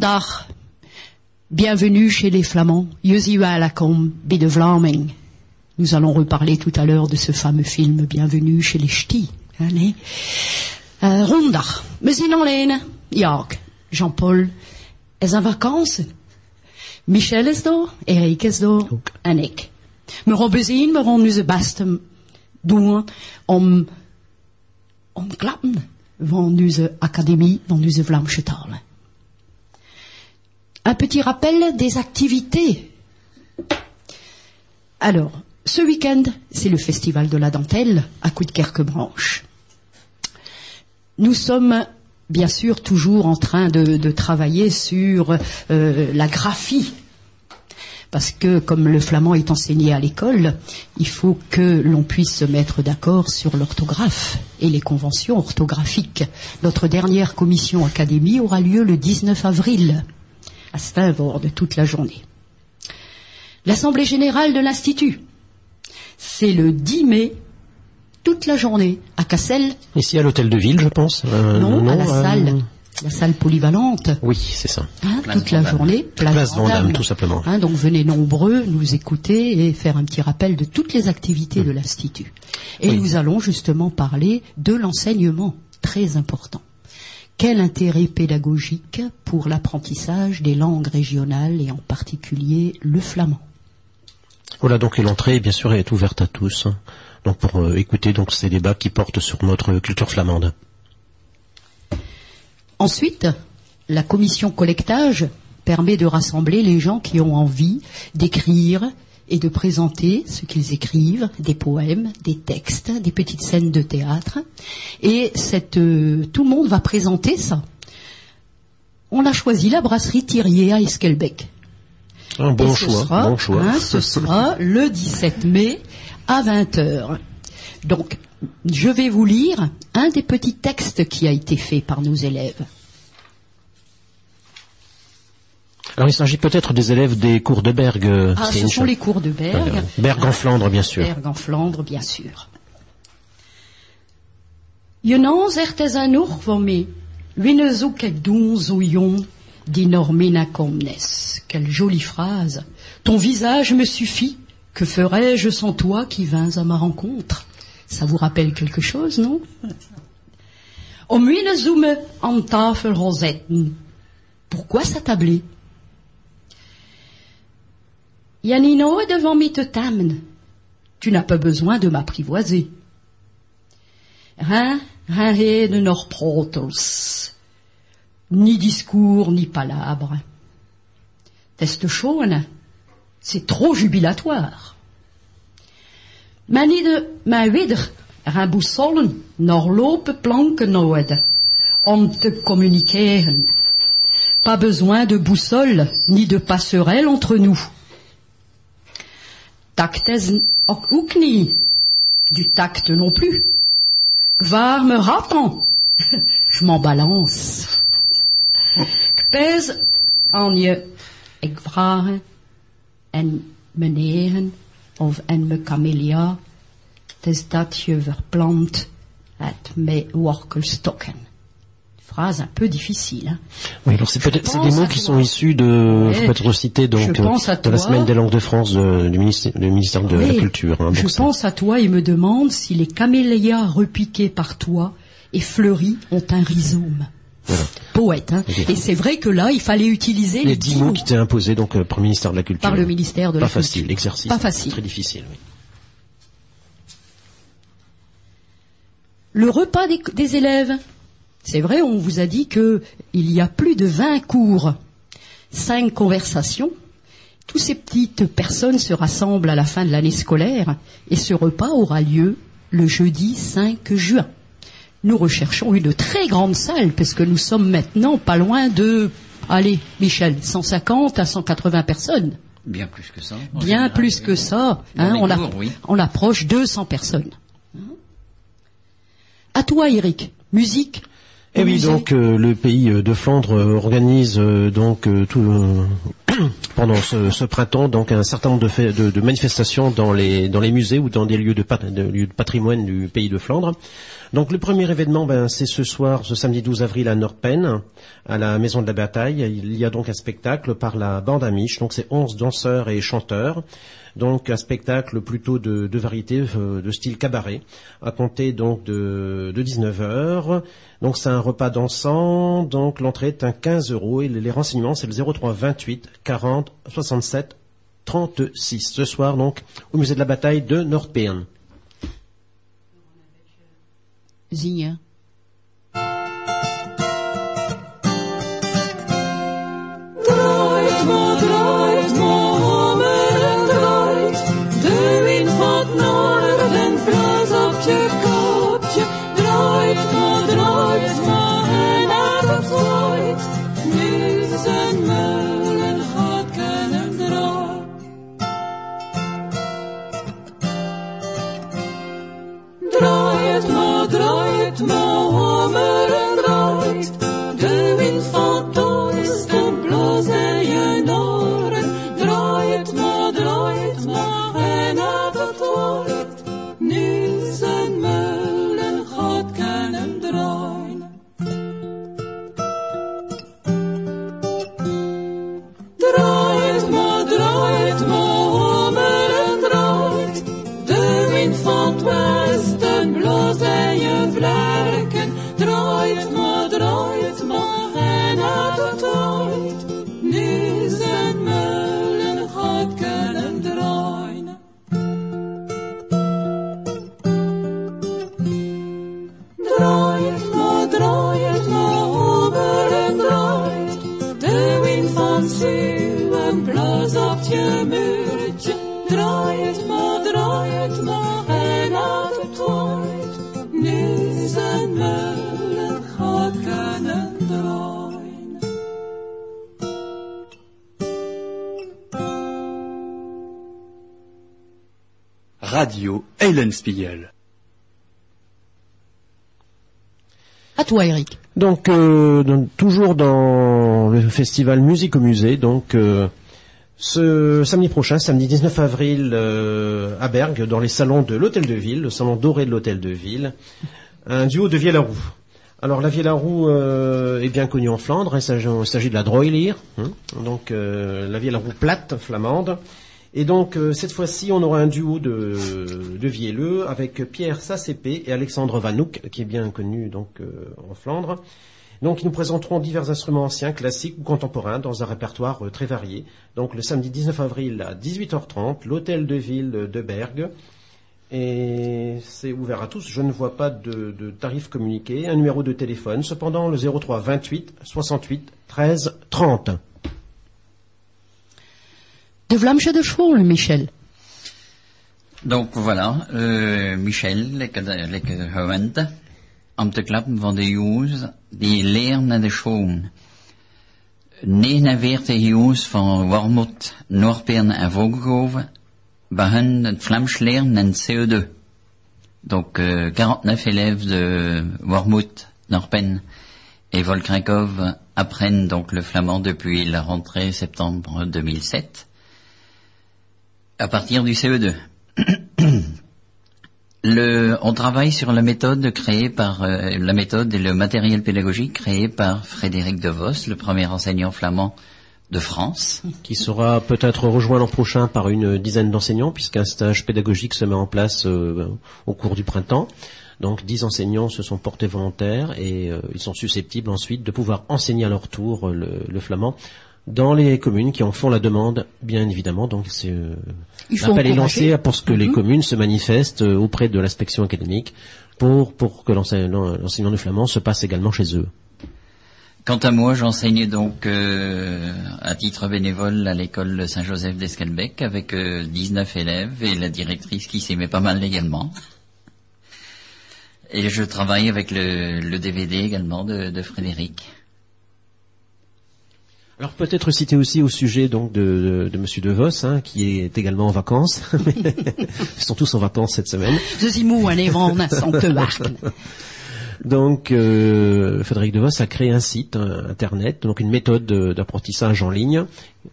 Rondag. Bienvenue chez les Flamands. Bij de Vlaming. Nous allons reparler tout à l'heure de ce fameux film Bienvenue chez les Ch'tis. Allez. Uh, Rondag. We zien alleen. Ja, Jean-Paul is aan vakantie. Michel is daar, Erik is daar en ik. We hebben zien, we gaan onze best doen om, om klappen van onze académie, van onze Vlaamse talen. Un petit rappel des activités. Alors, ce week-end, c'est le festival de la dentelle à coup de Kerquebranche. Nous sommes bien sûr toujours en train de, travailler sur euh, la graphie. Parce que comme le flamand est enseigné à l'école, il faut que l'on puisse se mettre d'accord sur l'orthographe et les conventions orthographiques. Notre dernière commission académie aura lieu le 19 avril à Steinvord toute la journée. L'Assemblée générale de l'Institut, c'est le 10 mai, toute la journée, à Cassel. Ici à l'hôtel de ville, je pense. Euh, non, à la euh, salle. La salle polyvalente. Oui, c'est ça. Hein, toute la journée. Place, place Vendôme, tout simplement. Hein, donc venez nombreux nous écouter et faire un petit rappel de toutes les activités de l'Institut. Et nous allons justement parler de l'enseignement, très important. Quel intérêt pédagogique pour l'apprentissage des langues régionales et en particulier le flamand? Voilà, donc l'entrée, bien sûr, est ouverte à tous. Hein. Donc pour euh, écouter donc ces débats qui portent sur notre culture flamande. Ensuite, la commission collectage permet de rassembler les gens qui ont envie d'écrire, et de présenter ce qu'ils écrivent, des poèmes, des textes, des petites scènes de théâtre. Et cette, euh, tout le monde va présenter ça. On a choisi la brasserie Thirier à Esquelbec. Un bon choix, bon choix. Hein, ce sera le 17 mai à 20h. Donc, je vais vous lire un des petits textes qui a été fait par nos élèves. Alors il s'agit peut-être des élèves des cours de Berg. Euh, ah, ce sont les cours de Berg. Euh, Berg en Flandre, bien sûr. Berg en Flandre, bien sûr. Je n'en certes un our van doen zo jong, dinormina comnes. Quelle jolie phrase. Ton visage me suffit, que ferais-je sans toi qui vins à ma rencontre? Ça vous rappelle quelque chose, non? Om wine zoome en tafel rosetten. Pourquoi s'attabler? Yanino devant tamne. Tu n'as pas besoin de m'apprivoiser. Rien, rien de. Ni discours, ni palabres. Teste chaune, c'est trop jubilatoire. Mani de ma widr, rien boussolen, nor lope planken noed, om te communiqueren. Pas besoin de boussole, ni de passerelle entre nous tactes ook niet. Du tact non plus. Gvar me raton. Je m'en balance. Kpes an je ik vragen en meneren of en me camelia, tes dat je verplant het me workelstokken phrase un peu difficile. Hein. Oui, alors c'est peut-être des mots qui sont issus de donc de la semaine des langues de France du ministère, du ministère de la Culture. Hein, je pense à toi et me demande si les camélias repiqués par toi et fleuris ont un rhizome. Voilà. Poète, hein. Et c'est vrai que là, il fallait utiliser les, dix mots qui étaient imposés donc euh, par le ministère de la Culture. Par le ministère de la Culture. Pas facile, l'exercice. Pas facile. Très difficile. Oui. Le repas des, des élèves, c'est vrai, on vous a dit qu'il y a plus de 20 cours, 5 conversations. Toutes ces petites personnes se rassemblent à la fin de l'année scolaire et ce repas aura lieu le jeudi 5 juin. Nous recherchons une très grande salle parce que nous sommes maintenant pas loin de, allez, Michel, 150 à 180 personnes. Bien plus que ça. Bien plus que ça. Hein, on, on approche 200 personnes. À toi, Eric. Musique eh oui, donc euh, le pays euh, de Flandre euh, organise donc tout pendant ce, printemps donc un certain nombre de, manifestations dans les, dans les musées ou dans des lieux de, lieux de patrimoine du pays de Flandre. Donc le premier événement, ben, c'est ce soir, ce samedi 12 avril à Norpen, à la Maison de la Bataille. Il y a donc un spectacle par la bande Amish. Donc c'est 11 danseurs et chanteurs. Donc un spectacle plutôt de, variété, euh, de style cabaret, à compter donc de, de 19 heures. Donc c'est un repas dansant. Donc l'entrée est un 15 euros et les renseignements c'est le 03 28 40 67 36. Ce soir donc au musée de la bataille de Nordpeen. Zinha. Spiegel. À toi, Eric. Donc, euh, toujours dans le festival Musique au musée, donc euh, ce samedi prochain, samedi 19 avril, euh, à Bergue, dans les salons de l'Hôtel de Ville, le salon doré de l'Hôtel de Ville, un duo de vielle à roue. Alors la vielle à roue est bien connue en Flandre, il s'agit de la droilier, hein. donc la vielle à roue plate flamande, et donc euh, cette fois-ci, on aura un duo de, de vielleux avec Pierre Sassépé et Alexandre Vanouk, qui est bien connu donc euh, en Flandre. Donc ils nous présenteront divers instruments anciens, classiques ou contemporains dans un répertoire euh, très varié. Donc le samedi 19 avril à 18h30, l'hôtel de ville de Bergue. Et c'est ouvert à tous. Je ne vois pas de, de tarif communiqué. Un numéro de téléphone. Cependant, le 03 28 68 13 30. De Vlamsche de School, Michel. Donc voilà, uh, Michel, lekker, te van de jongens die leren de school. 49 jongens van Wormoed, Noordpern en Vogelhoven beginnen het Vlaams leren in CO2. Donc uh, 49 élèves de Wormoed, Noordpen et Volkrakov apprennent donc le flamand depuis la rentrée septembre 2007 à partir du CE2. Le, on travaille sur la méthode créée par euh, la méthode et le matériel pédagogique créé par Frédéric De Vos, le premier enseignant flamand de France. Qui sera peut-être rejoint l'an prochain par une dizaine d'enseignants, puisqu'un stage pédagogique se met en place euh, au cours du printemps. Donc dix enseignants se sont portés volontaires et euh, ils sont susceptibles ensuite de pouvoir enseigner à leur tour le flamand dans les communes qui en font la demande, bien évidemment. Donc c'est euh, l'appel est lancé pour ce que les mhm. communes se manifestent euh, auprès de l'inspection académique pour pour que l'enseignement du flamand se passe également chez eux. Quant à moi, j'enseigne donc euh, à titre bénévole à l'école Saint-Joseph d'Esquelbec avec 19 élèves et la directrice qui s'y met pas mal également. Et je travaille avec le, DVD également de, de Frédéric. Alors peut-être citer aussi au sujet donc de, de, Monsieur De Vos, hein, qui est également en vacances. Ils sont tous en vacances cette semaine. Te Donc, euh, Frédéric DeVos a créé un site euh, internet, donc une méthode de- d'apprentissage en ligne.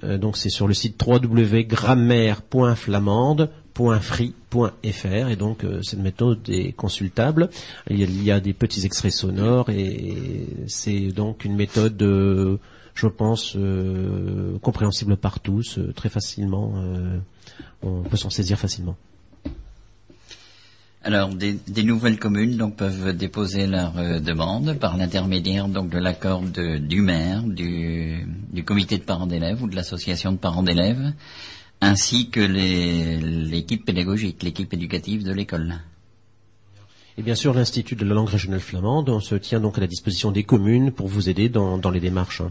Euh, donc, c'est sur le site www.grammaire.flamande.free.fr et donc euh, cette méthode est consultable. Il y, a, il y a des petits extraits sonores et c'est donc une méthode, euh, je pense, euh, compréhensible par tous, euh, très facilement. euh, on peut s'en saisir facilement. Alors, des, des nouvelles communes donc peuvent déposer leur euh, demande par l'intermédiaire donc de l'accord de- du maire, du, du comité de parents d'élèves ou de l'association de parents d'élèves, ainsi que l'équipe pédagogique, l'équipe éducative de l'école. Et bien sûr, l'Institut de la langue régionale flamande, on se tient donc à la disposition des communes pour vous aider dans, dans les démarches.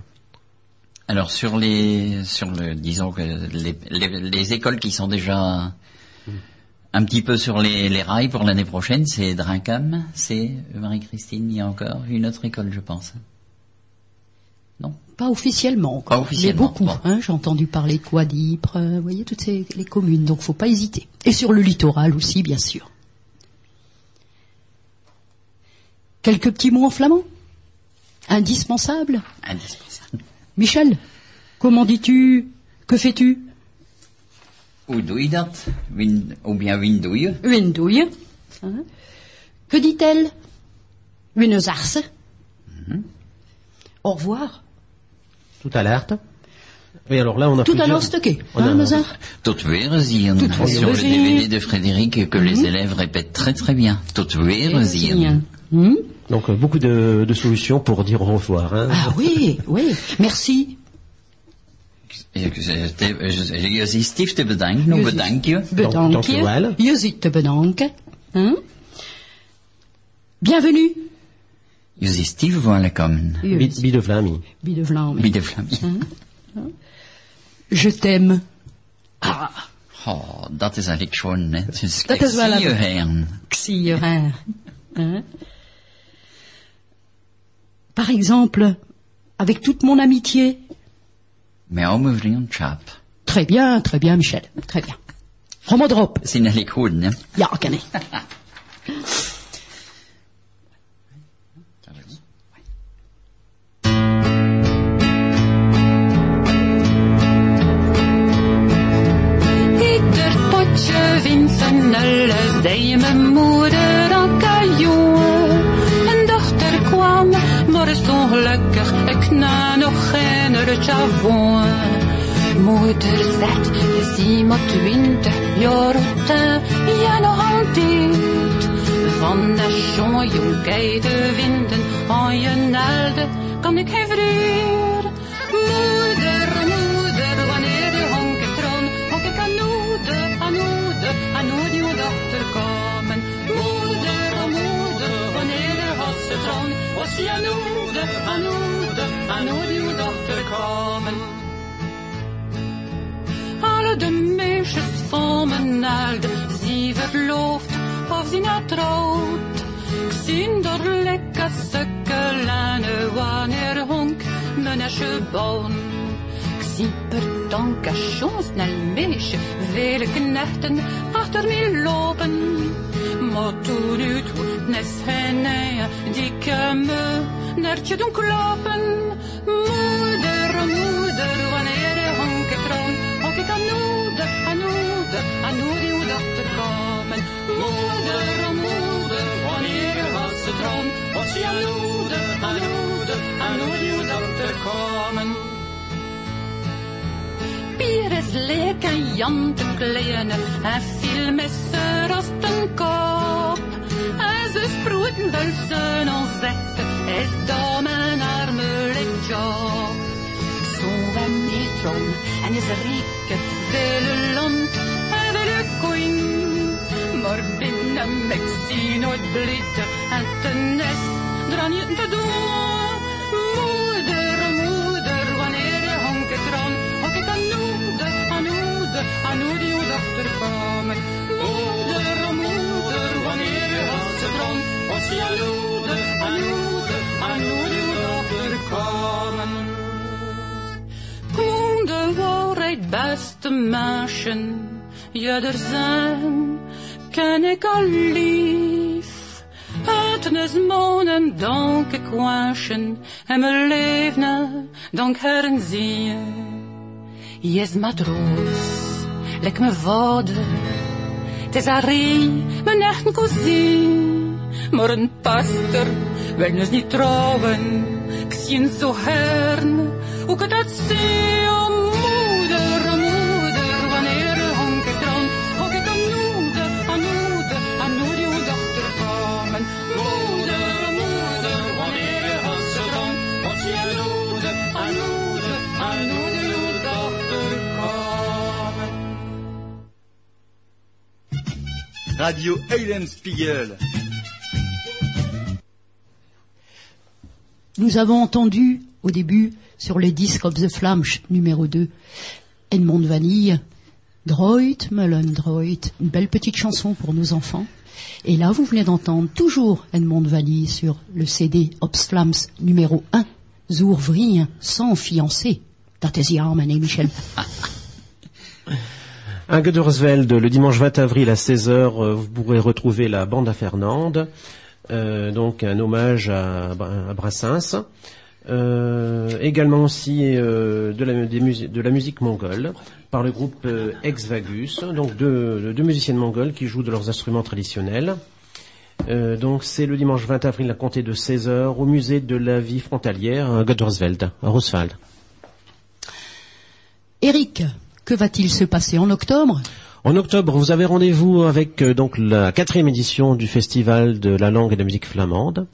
Alors sur les sur le disons que les, les, les écoles qui sont déjà un petit peu sur les, les rails pour l'année prochaine, c'est Drincam, c'est Marie-Christine, il y a encore une autre école, je pense. Non? Pas officiellement. Pas quoi. officiellement, Mais beaucoup. bon. hein, J'ai entendu parler de Quadipre, euh, vous voyez, toutes ces, les communes. Donc, faut pas hésiter. Et sur le littoral aussi, bien sûr. Quelques petits mots en flamand? Indispensable? Indispensable. Michel, comment dis-tu? Que fais-tu? Dat? Win, ou bien wien doe je? Une douille. Hein que dit-elle? Une zarse. Au revoir. Tout à. Oui, alors là, on a Tout à l'heure stocké. on Hein, weer Sur le. DVD de Frédéric que les élèves répètent très très bien. Tot weer zien. Hmm? Donc, euh, beaucoup de, de solutions pour dire au revoir. hein. Ah oui, oui. Merci. Je stief te bedanken. Zit- bedank je. Bedank dank je wel. je. Je zit te bedanken. Hein Bienvenue. Je is stief welkom. Je Bi- zit- Bi de Vlami. Bi de Vlaanderen. Wie de Vlam. Je t'aime. Ah, Oh, dat is eigenlijk schoon, hè. Dus Dat is wel een-. Par exemple, avec toute mon amitié. Met al mijn vriendschap. Très bien, très bien, Michel. Très bien. Eigenlijk goed, hè. Ja, ken ik. Ieder potje wint zijn alle, zei mijn moeder is ongelukkig, ik na nog geen javon. Moeder zegt, je ziet maar twintig jaar oud, ja nog altijd. Van de jonge te winden, aan je nelde, kan ik geen vrede. Moeder, moeder, wanneer de honken troon, honk ik aan noede, aan noede, aan noede uw dochter komen. Moeder, moeder, wanneer de hosse troon, was je noede, noede, aan noede uw dochter komen. Alle de meisjes van mijn elde, zie verloofd of zie not trouwd. Ik zie door lekker sukkelen wanneer honk mijn asje bouwen. Ik zie per dank als snel meisje, vele knechten achter mij lopen. Maar toen u toe, nes henneien, die me nertje doen kloppen. Moeder, moeder, wanneer de honken troon, honk ik aan noede, aan noede, aan noede uw dochter komen. Moeder, moeder, wanneer de wassen troon, was je aan noede, aan noede, aan noede uw dochter komen. Pier is leek en Jan te kleine en viel met zeur als kop. En ze sproeten wel zijn onzekte, is dom en arme job. Zo en Milton en is rike, vele land en vele koin. Maar binnen ik zie nooit blitten en ten is beste meisjen, ja er zijn, ken ik al lief. Nachtnes monen, donke kwanschen, en me levene, donk herren zie. Jes matroos, lek me vader, tes arrie, mijn echten cousin. Maar een pastor, wil dus niet trouwen, ik zie zo hern, hoe ik dat zie, Radio Eulenspiegel. Nous avons entendu au début sur le disque of the Flamsch numéro 2 Edmond Vanille, Droit, Mullen Droit, une belle petite chanson pour nos enfants. Et là, vous venez d'entendre toujours Edmond Vanille sur le CD Ops Flams numéro 1, Zour Vrien, sans fiancé. Jammer, hè, Michel. Un Gödersveld, le dimanche 20 avril à 16h, euh, vous pourrez retrouver la bande à Fernande, euh, donc un hommage à, à Brassens. Euh, également aussi de, la, musique mongole par le groupe Ex Vagus, donc deux, deux musiciennes mongoles qui jouent de leurs instruments traditionnels. Donc c'est le dimanche 20 avril à compter de 16h au musée de la vie frontalière à Gödersveld, à Roswald. Eric, que va-t-il se passer en octobre? En octobre, vous avez rendez-vous avec euh, donc la quatrième édition du festival de la langue et de la musique flamande.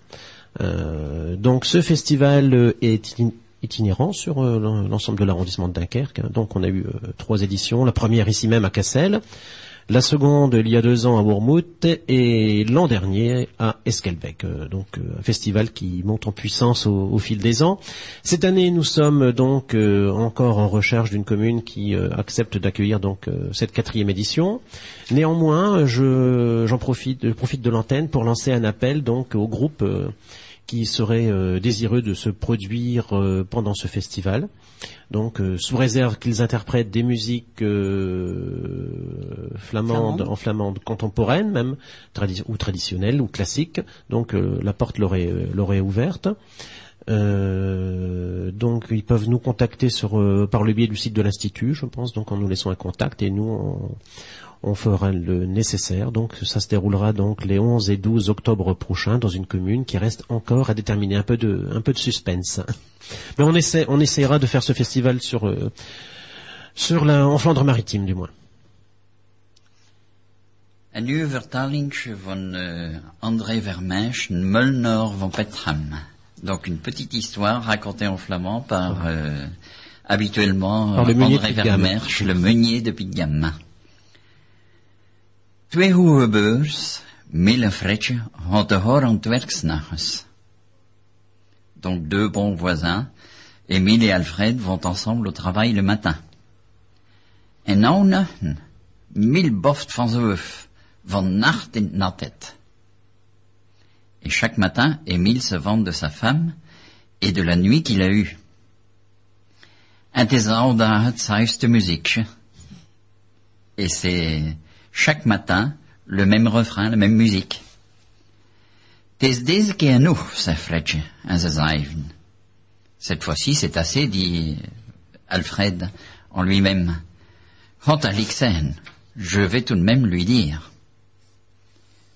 Euh, donc ce festival euh, est itin- itinérant sur l'en- l'ensemble de l'arrondissement de Dunkerque. Donc on a eu trois éditions. La première ici même à Cassel, la seconde il y a deux ans à Bourmouth et l'an dernier à Esquelbec. Euh, donc euh, un festival qui monte en puissance au, fil des ans. Cette année, nous sommes donc euh, encore en recherche d'une commune qui accepte d'accueillir donc cette quatrième édition. Néanmoins, je j'en profite, de l'antenne pour lancer un appel donc au groupe qui seraient euh, désireux de se produire pendant ce festival. Donc, sous réserve qu'ils interprètent des musiques Flamandes. en flamande contemporaine même, tradi- ou traditionnelle, ou classique. Donc, euh, la porte leur est, leur est ouverte. Euh, donc, ils peuvent nous contacter sur euh, par le biais du site de l'institut, je pense. Donc, en nous laissant un contact et nous on, on fera le nécessaire. Donc, ça se déroulera donc les 11 et 12 octobre prochains dans une commune qui reste encore à déterminer un peu de un peu de suspense. Mais on essaie, on essaiera de faire ce festival sur euh, sur la en Flandre maritime du moins. Een nieuwe vertaling van euh, André Vermensch, Mulnor van Petrham. Donc une petite histoire racontée en flamand par euh, habituellement Par le euh, André. Vermensch, le meunier de Pigamme. Twee hoerenbeurs, Mille Fretje, had de hoor aan het werk s'nachts. Donc deux bons voisins, Émile et Alfred vont ensemble au travail le matin. En nou mille boft van zijn van nacht in natet. Et chaque matin, Émile se vante de sa femme et de la nuit qu'il a eue. Saaiste muziekje. Et c'est chaque matin le même refrain, la même musique. En ze zeiden. Cette fois-ci, c'est assez, dit Alfred en lui-même. Quant à Lixen, je vais tout de même lui dire.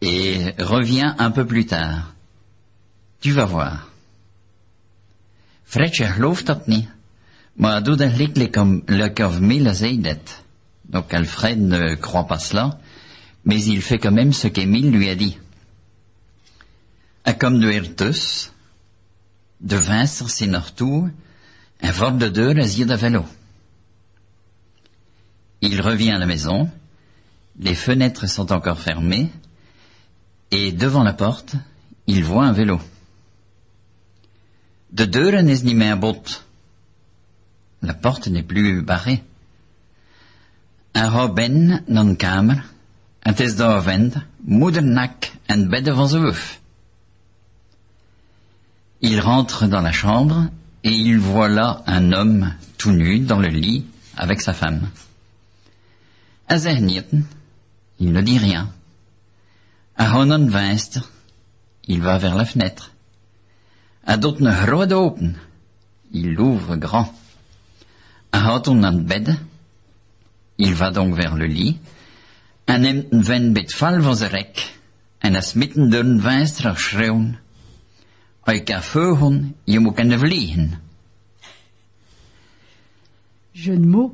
et reviens un peu plus tard. Tu vas voir. Fredje gelooft dat niet, maar doet eigenlijk comme le Mille zei dat. Donc Alfred ne croit pas cela, mais il fait quand même ce qu'Émile lui a dit. En comme de Ertus, de Vincent Sinortou, un vol de deux hier de vélo. Il revient à la maison, les fenêtres sont encore fermées, et devant la porte, il voit un vélo. De deuren is niet meer bot. La porte n'est plus barrée. En gaat binnen naar een kamer. Het moedernak en van. Il rentre dans la chambre et il voit là un homme tout nu dans le lit avec sa femme. Il ne dit rien. Een venster, il va vers la fenêtre. Doet een grote open, il l'ouvre grand. Het bed, il va donc vers le lit, en neemt een vent bij het val van zijn rek, en hij smitten door een venster schreeuwen. Je moet kunnen vliegen. Jeune mot.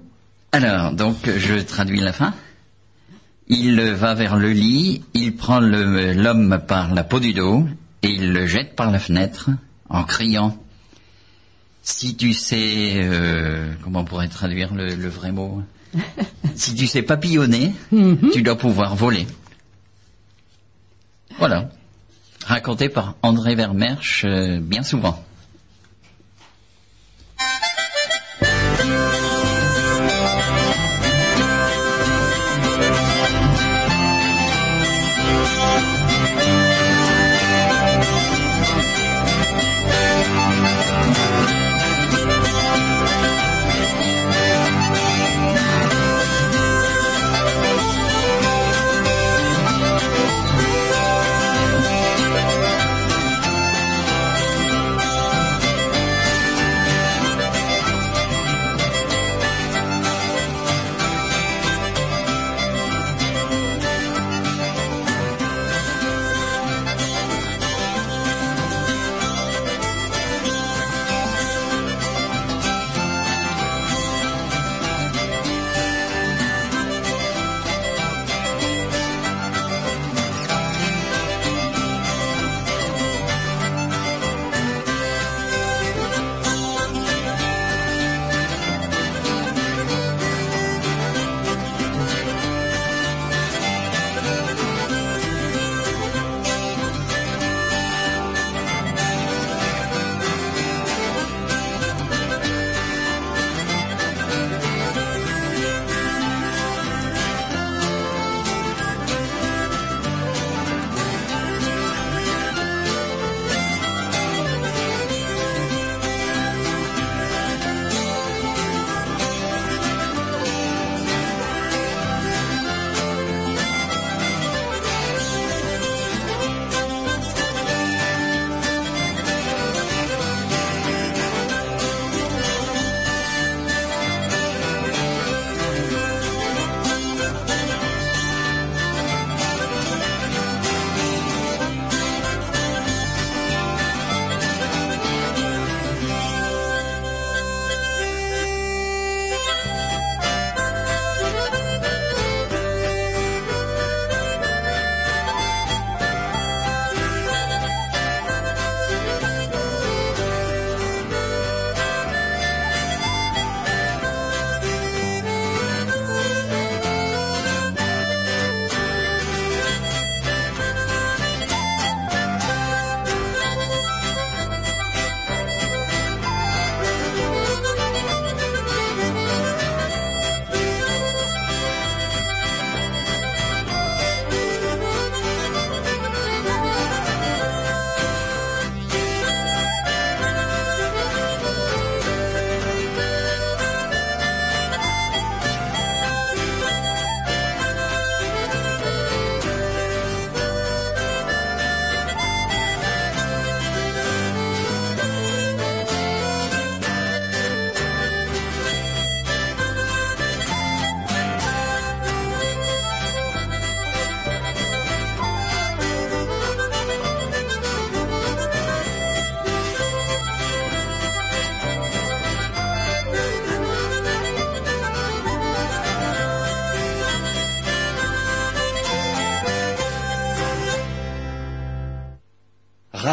Alors, donc, je traduis la fin. Il va vers le lit, il prend l'homme par la peau du dos et il le jette par la fenêtre en criant Si tu sais, euh, comment on pourrait traduire le, le vrai mot? Si tu sais papillonner, tu dois pouvoir voler. Voilà. Raconté par André Vermersch euh, bien souvent.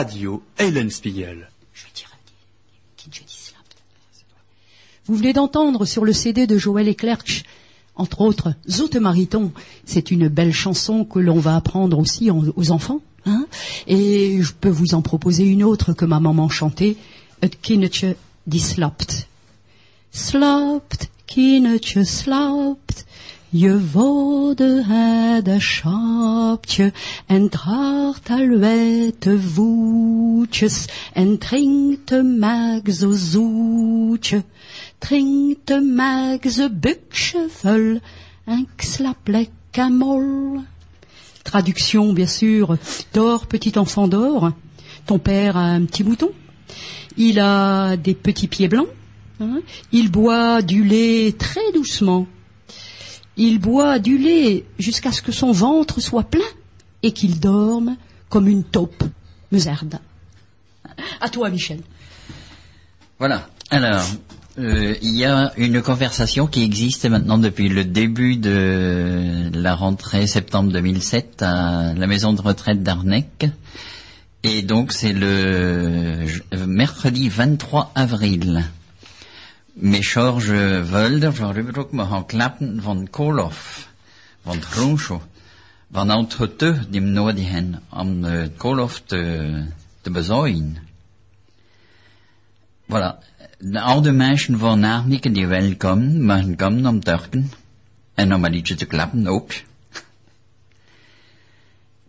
Radio. Je petit jeudi slam. Vous venez d'entendre sur le CD de Joël Eclerc, entre autres, Zoute Mariton. C'est une belle chanson que l'on va apprendre aussi aux enfants. hein. Et je peux vous en proposer une autre que ma maman chantait. slapt. Je worden het schapje en draagt al witte voetjes en drinkt de melk zo zoetje. Drinkt de melk zo buksje vol en slap lekker mol. Traduction, bien sûr. Dors, petit enfant, dors. Ton père a un petit mouton. Il a des petits pieds blancs. hein. Il boit du lait très doucement. Il boit du lait jusqu'à ce que son ventre soit plein et qu'il dorme comme une taupe. Mezarde. À toi, Michel. Voilà. Alors, euh, il y a une conversation qui existe maintenant depuis le début de la rentrée septembre 2007 à la maison de retraite d'Arnec. Et donc c'est le mercredi 23 avril. Met George Wulder van Rubroek me gaan klappen van Kolof, van Groenscho, van oud-geteu die hem nodig hebben om eh, Kolof te, te. Voilà. De oude mensen van Arnike die welkom, mogen komen om turken. En om een liedje te klappen ook.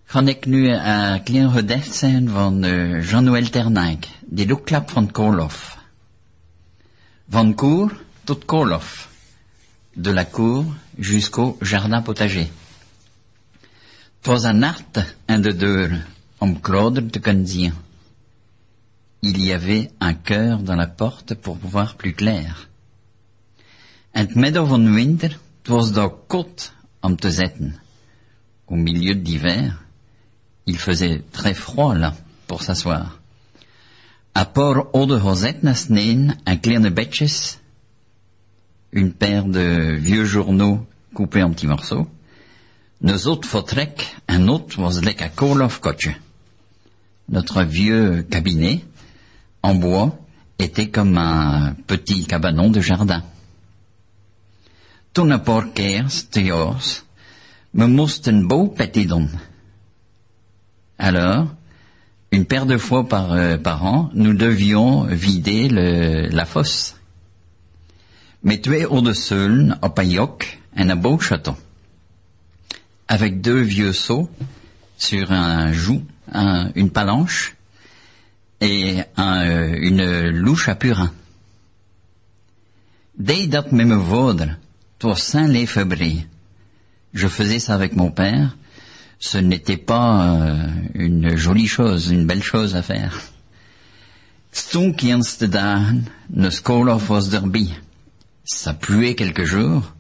Kan ik nu een klein gedicht zijn van eh, Jean-Noël Ternijk, die ook klapt van Kolof. Van cour tot Kolof. De la cour jusqu'au jardin potager. Was een nacht en de deur om Claude te. Il y avait un cœur dans la porte pour voir plus clair. En het van winter, het was daar kot om te zitten. Au milieu d'hiver, il faisait très froid là, pour s'asseoir. À part oude rosetten sneen en kleine betjes, une paire de vieux journaux coupés en petits morceaux, nos autres vertrek, un autre was lekker koolhofkotje. Notre vieux cabinet, en bois, était comme un petit cabanon de jardin. Toen te jaars, me bouwpetten doen. Alors, une paire de fois par, euh, par an, nous devions vider le, la fosse. Mais seulen op een jok en een beau château. Avec deux vieux seaux sur un joug, un- une palanche et un, euh, une louche à purin. Dès dat me vaudre, toi saint les. Je faisais ça avec mon père. Ce n'était pas euh, une jolie chose, une belle chose à faire. Stonkienste dagen, ne skolof was derby. Ça pluait quelques jours,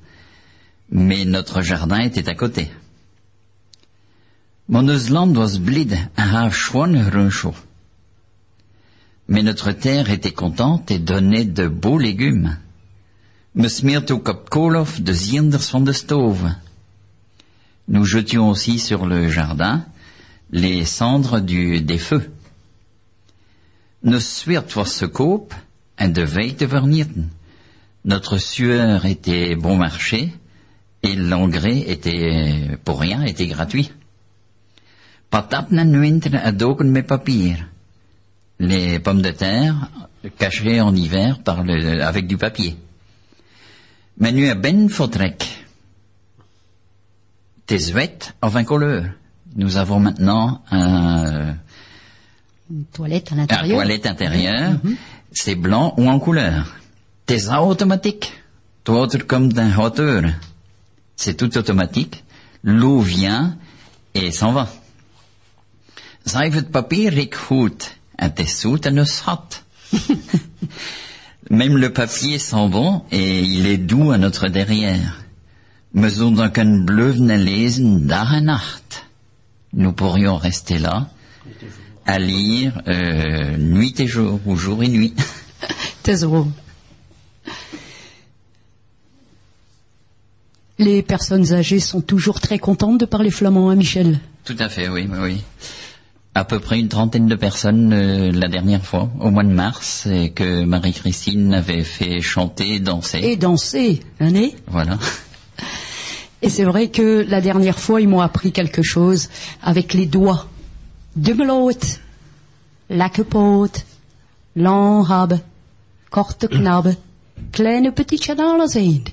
mais notre jardin était à côté. Mon land was schone runcho. Mais notre terre était contente et donnait de beaux légumes. Me smeert de zienders van de stove. Nous jetions aussi sur le jardin les cendres du, des feux. Koop en de veille. Notre sueur était bon marché et l'engrais était pour rien, était gratuit. Pataten en winter adoken met papier. Les pommes de terre cachées en hiver par le, avec du papier. Mais nu a ben vertrek. Tes wet of un couleur. Nous avons maintenant un, Une toilette à un l'intérieur. toilette intérieure. C'est blanc ou en couleur. Tes automatique. Toi, comme d'un hauteur. C'est tout automatique. L'eau vient et s'en va. Het papier zoet en is hot. Même le papier sent bon et il est doux à notre derrière. We zullen kunnen blijven lezen dag en nacht. Nous pourrions rester là à lire euh, nuit et jour ou jour et nuit. Tesoro. Les personnes âgées sont toujours très contentes de parler flamand, hein, Michel? Tout à fait, oui, oui. À peu près une trentaine de personnes euh, la dernière fois, au mois de mars, et que Marie-Christine avait fait chanter, danser. Et danser, hein, Voilà. Et c'est vrai que la dernière fois, ils m'ont appris quelque chose avec les doigts. Dummeloot, lakkepoot, lang hebben, korte knabben, kleine petite dans la zinde.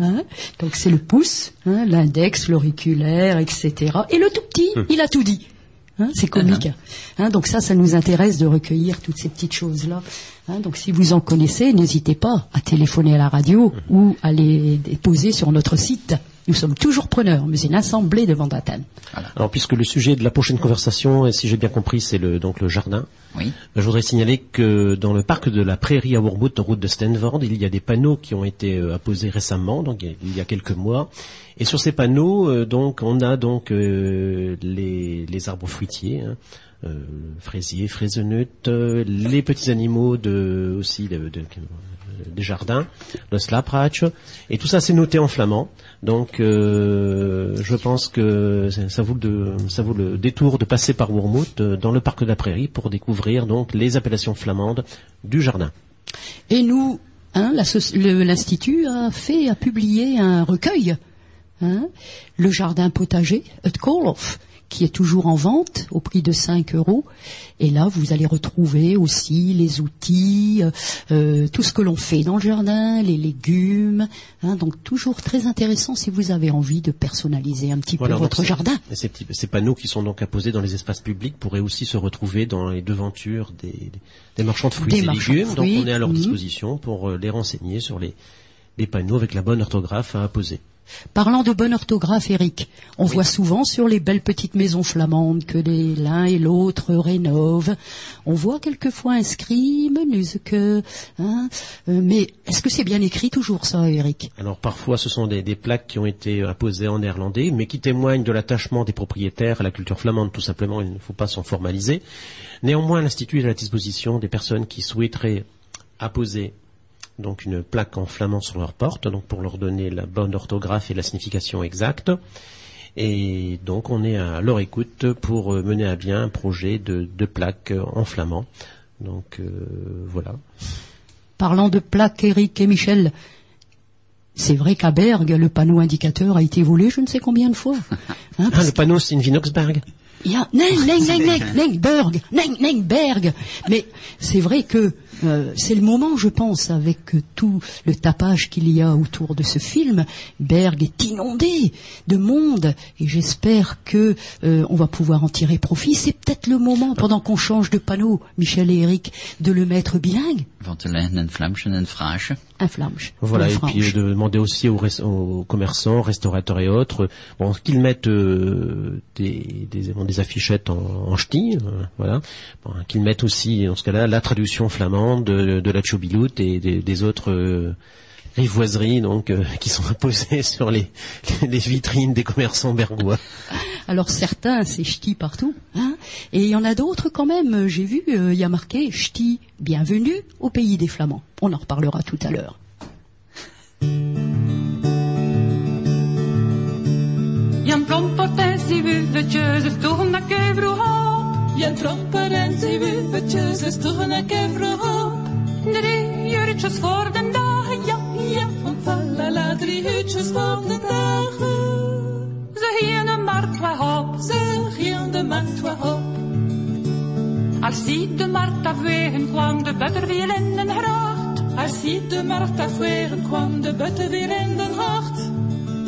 Hein? Donc c'est le pouce, hein, l'index, l'auriculaire, etc. Et le tout petit, il a tout dit. Hein, c'est comique. Hein, donc ça, ça nous intéresse de recueillir toutes ces petites choses-là. Hein, donc si vous en connaissez, n'hésitez pas à téléphoner à la radio ou à les déposer sur notre site. Nous sommes toujours preneurs, mais une assemblée de Vandatan. Alors, puisque le sujet de la prochaine conversation, et si j'ai bien compris, c'est le, donc le jardin, Oui. je voudrais signaler que dans le parc de la Prairie à Wormwood, en route de Stanford, il y a des panneaux qui ont été euh, apposés récemment, donc il y a- quelques mois. Et sur ces panneaux, euh, donc, on a donc euh, les, les arbres fruitiers, hein, euh, fraisiers, fraisenutes, euh, les petits animaux de aussi de, de- des jardins, le slapratch, et tout ça c'est noté en flamand. Donc euh, je pense que ça vaut, le, détour de passer par Wormwood euh, dans le parc de la Prairie pour découvrir donc les appellations flamandes du jardin. Et nous, hein, l'Institut a fait, a publié un recueil, hein, le jardin potager, at Koloff, qui est toujours en vente au prix de 5 euros. Et là, vous allez retrouver aussi les outils, euh, euh, tout ce que l'on fait dans le jardin, les légumes. hein, donc toujours très intéressant si vous avez envie de personnaliser un petit Voilà, peu votre jardin. Ces, petits- ces panneaux qui sont donc apposés dans les espaces publics pourraient aussi se retrouver dans les devantures des, marchands de fruits Des et légumes. Donc on est à leur mhm. disposition pour euh, les renseigner sur les, les panneaux avec la bonne orthographe à apposer. Parlant de bonne orthographe, Eric, on voit souvent sur les belles petites maisons flamandes que les- l'un et l'autre rénovent. On voit quelquefois inscrit que, hein, euh, mais est-ce que c'est bien écrit toujours ça, Eric Alors parfois ce sont des, des plaques qui ont été apposées en néerlandais, mais qui témoignent de l'attachement des propriétaires à la culture flamande tout simplement, il ne faut pas s'en formaliser. Néanmoins l'Institut est à la disposition des personnes qui souhaiteraient apposer donc une plaque en flamand sur leur porte, donc pour leur donner la bonne orthographe et la signification exacte. Et donc on est à leur écoute pour euh, mener à bien un projet de, de plaque en flamand. Donc euh, voilà. Parlant de plaques, Eric et Michel, c'est vrai qu'à Bergue, le panneau indicateur a été volé je ne sais combien de fois. Hein, Ah, le panneau c'est une Vinoxberg. Il y a Neng, Neng, Neng, Neng, Neng, Berg, Neng, Neng, Berg. Mais c'est vrai que euh, c'est le moment, je pense, avec tout le tapage qu'il y a autour de ce film. Berg est inondé de monde et j'espère que euh, on va pouvoir en tirer profit. C'est peut-être le moment, pendant qu'on change de panneau, Michel et Eric, de le mettre bilingue. Un. Voilà, et puis euh, de demander aussi aux, commerçants, restaurateurs et autres, bon, qu'ils mettent euh, des, des, bon, des affichettes en, en ch'ti, euh, voilà, Bon, qu'ils mettent aussi, dans ce cas-là, la traduction flamande de, de la chobiloute et des, des autres euh, rivoiseries donc euh, qui sont imposées sur les, les vitrines des commerçants bergois. Alors certains, c'est ch'ti partout, hein, et il y en a d'autres quand même. euh, J'ai vu, euh, il y a marqué ch'ti, bienvenue au pays des Flamands. On en reparlera tout à l'heure. Jan Kevroha. Jan ja. Van falala, drie uurtjes van de dagen. Ze markt waar op. Ze gingen de markt waar op. Als ziet de markt afwegen kwam de butter weer in den gracht. Als ziet de markt afwegen kwam de butten weer in den hart.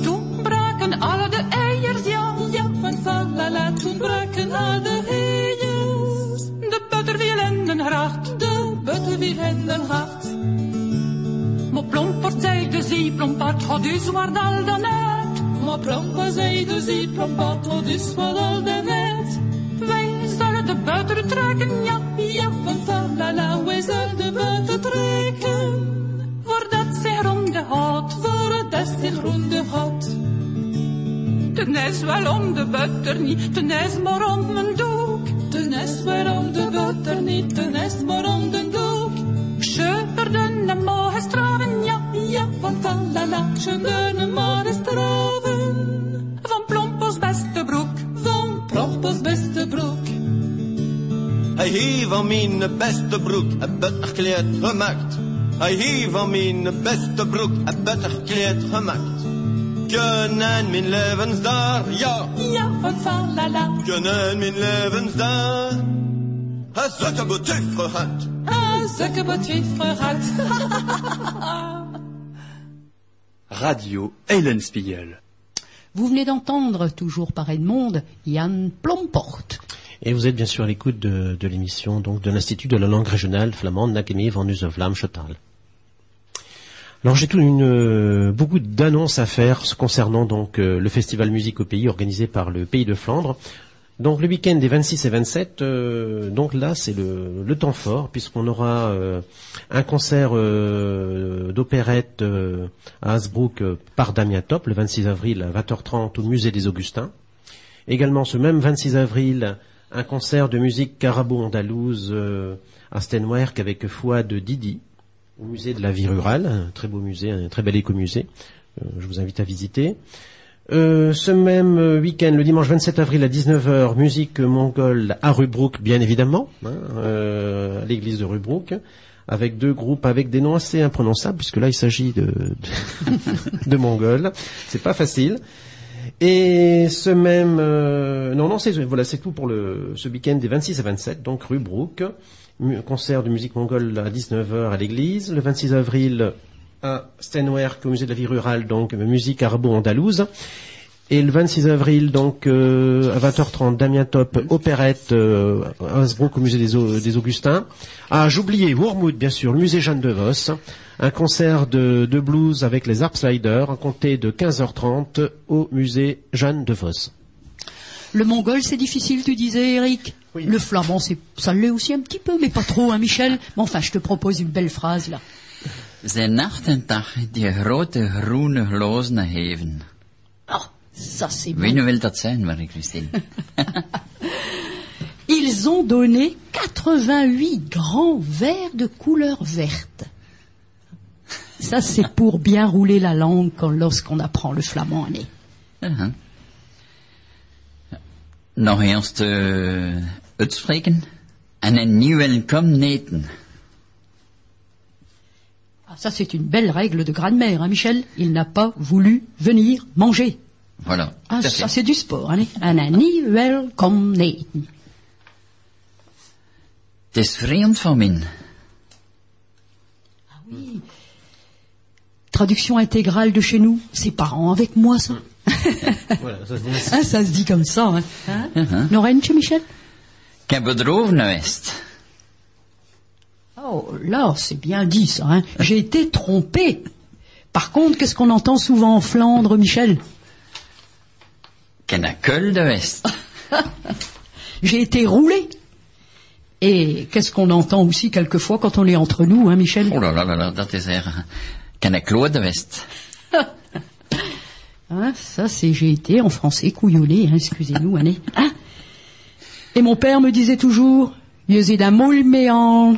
Toen braken alle de eiers, ja. Ja, van falala, toen braken al de heiers. De butter weer in den gracht. De butten weer in den hart. Maar Plompert zei de zee, Plompert had u zwaar al dan uit. Maar plompa zei de zee, plompa, tot is wat al de net. Wij zullen de butter trekken, ja. Ja, van falala, wij zullen de butten trekken. Voordat zij ronde had. Voordat ze groende had. Ten is wel om de butter niet, ten maar om mijn doek. Falala, schöne straven. Van Plompers beste broek. Van Prompels beste broek. Hij heeft van mijn beste broek een butterkleed gemaakt. Hij heeft van mijn beste broek een butterkleed gemaakt. Kunnen mijn levensdaar, ja, Ja, van falala, kunnen mijn levensdaar. Een goed gehad. hij zulke betwiefer had. Radio Eulenspiegel. Vous venez d'entendre, toujours par Edmond, Yann Plomport. Et vous êtes bien sûr à l'écoute de, de l'émission donc de l'Institut de la langue régionale flamande Nakemi van Uzovlam Chotal. Alors j'ai tout une, euh, beaucoup d'annonces à faire concernant donc euh, le festival musique au pays organisé par le Pays de Flandre. Donc le week-end des 26 et 27, euh, donc là c'est le, temps fort puisqu'on aura euh, un concert euh, d'opérette euh, à Hasbrook euh, par Damien Top le 26 avril à 20h30 au musée des Augustins. Également ce même 26 avril, un concert de musique carabo-andalouse à Stenwerk avec Fouad Didi au musée de la vie rurale, un très beau musée, un très bel écomusée. Je vous invite à visiter. Euh, ce même euh, week-end, le dimanche 27 avril à 19h, musique mongole à Rubrook, bien évidemment, hein, euh, à l'église de Rubrook, avec deux groupes avec des noms assez imprononçables, puisque là il s'agit de, de, de mongols. C'est pas facile. Et ce même, non non, c'est voilà, tout pour le ce week-end des 26 à 27, donc rue Brook, mu- concert de musique mongole à 19h à l'église. Le 26 avril à Stenwerk au musée de la vie rurale, donc musique arabo-andalouse. Et le 26 avril, donc euh, à 20h30, Damien Top, opérette euh, à Hasbrook au musée des, des Augustins. Ah, j'oubliais Wormwood, bien sûr, le musée Jeanne de Vos. Un concert de, de blues avec les Harp Sliders, à compter de 15h30 au musée Jeanne de Vos. Le mongol, c'est difficile, tu disais, Eric Oui. Le flamand, c'est, ça l'est aussi un petit peu, mais pas trop, hein, Michel Mais enfin, je te propose une belle phrase, là. Zijn nachtentag die grote groene lozen heven. Ah, ça c'est bon. Wie nu wil dat zijn, Marie-Christine? Ils ont donné 88 grands verres de couleur verte. Ça, c'est pour bien rouler la langue lorsqu'on apprend le flamand. Annie. Aha. Nog eens te uitspreken. En een nieuw welkom neten. Ah, ça, c'est une belle règle de grammaire, hein, Michel Il n'a pas voulu venir manger. Voilà. Ah, ça, c'est du sport. Annie. Un ani welkom neten. Het is vreemd van min. Traduction intégrale de chez nous. C'est parents avec moi, ça. Voilà, ça se dit. Ah, ça se dit comme ça. Hein. hein Uh-huh. Laurentje, Michel? Ik heb bedroven geweest. Oh là, c'est bien dit ça. Hein. J'ai été trompé. Par contre, qu'est-ce qu'on entend souvent en Flandre, Michel? Naar Keulen geweest. J'ai été roulé. Et qu'est-ce qu'on entend aussi quelquefois quand on est entre nous, hein, Michel? Oh là là là là, erg. Ik heb naar Kloot geweest. Hein, Ça, c'est j'ai été en français couillonné, hein, excusez-nous, Annie. Hein? Et mon père me disait toujours, un moule méant,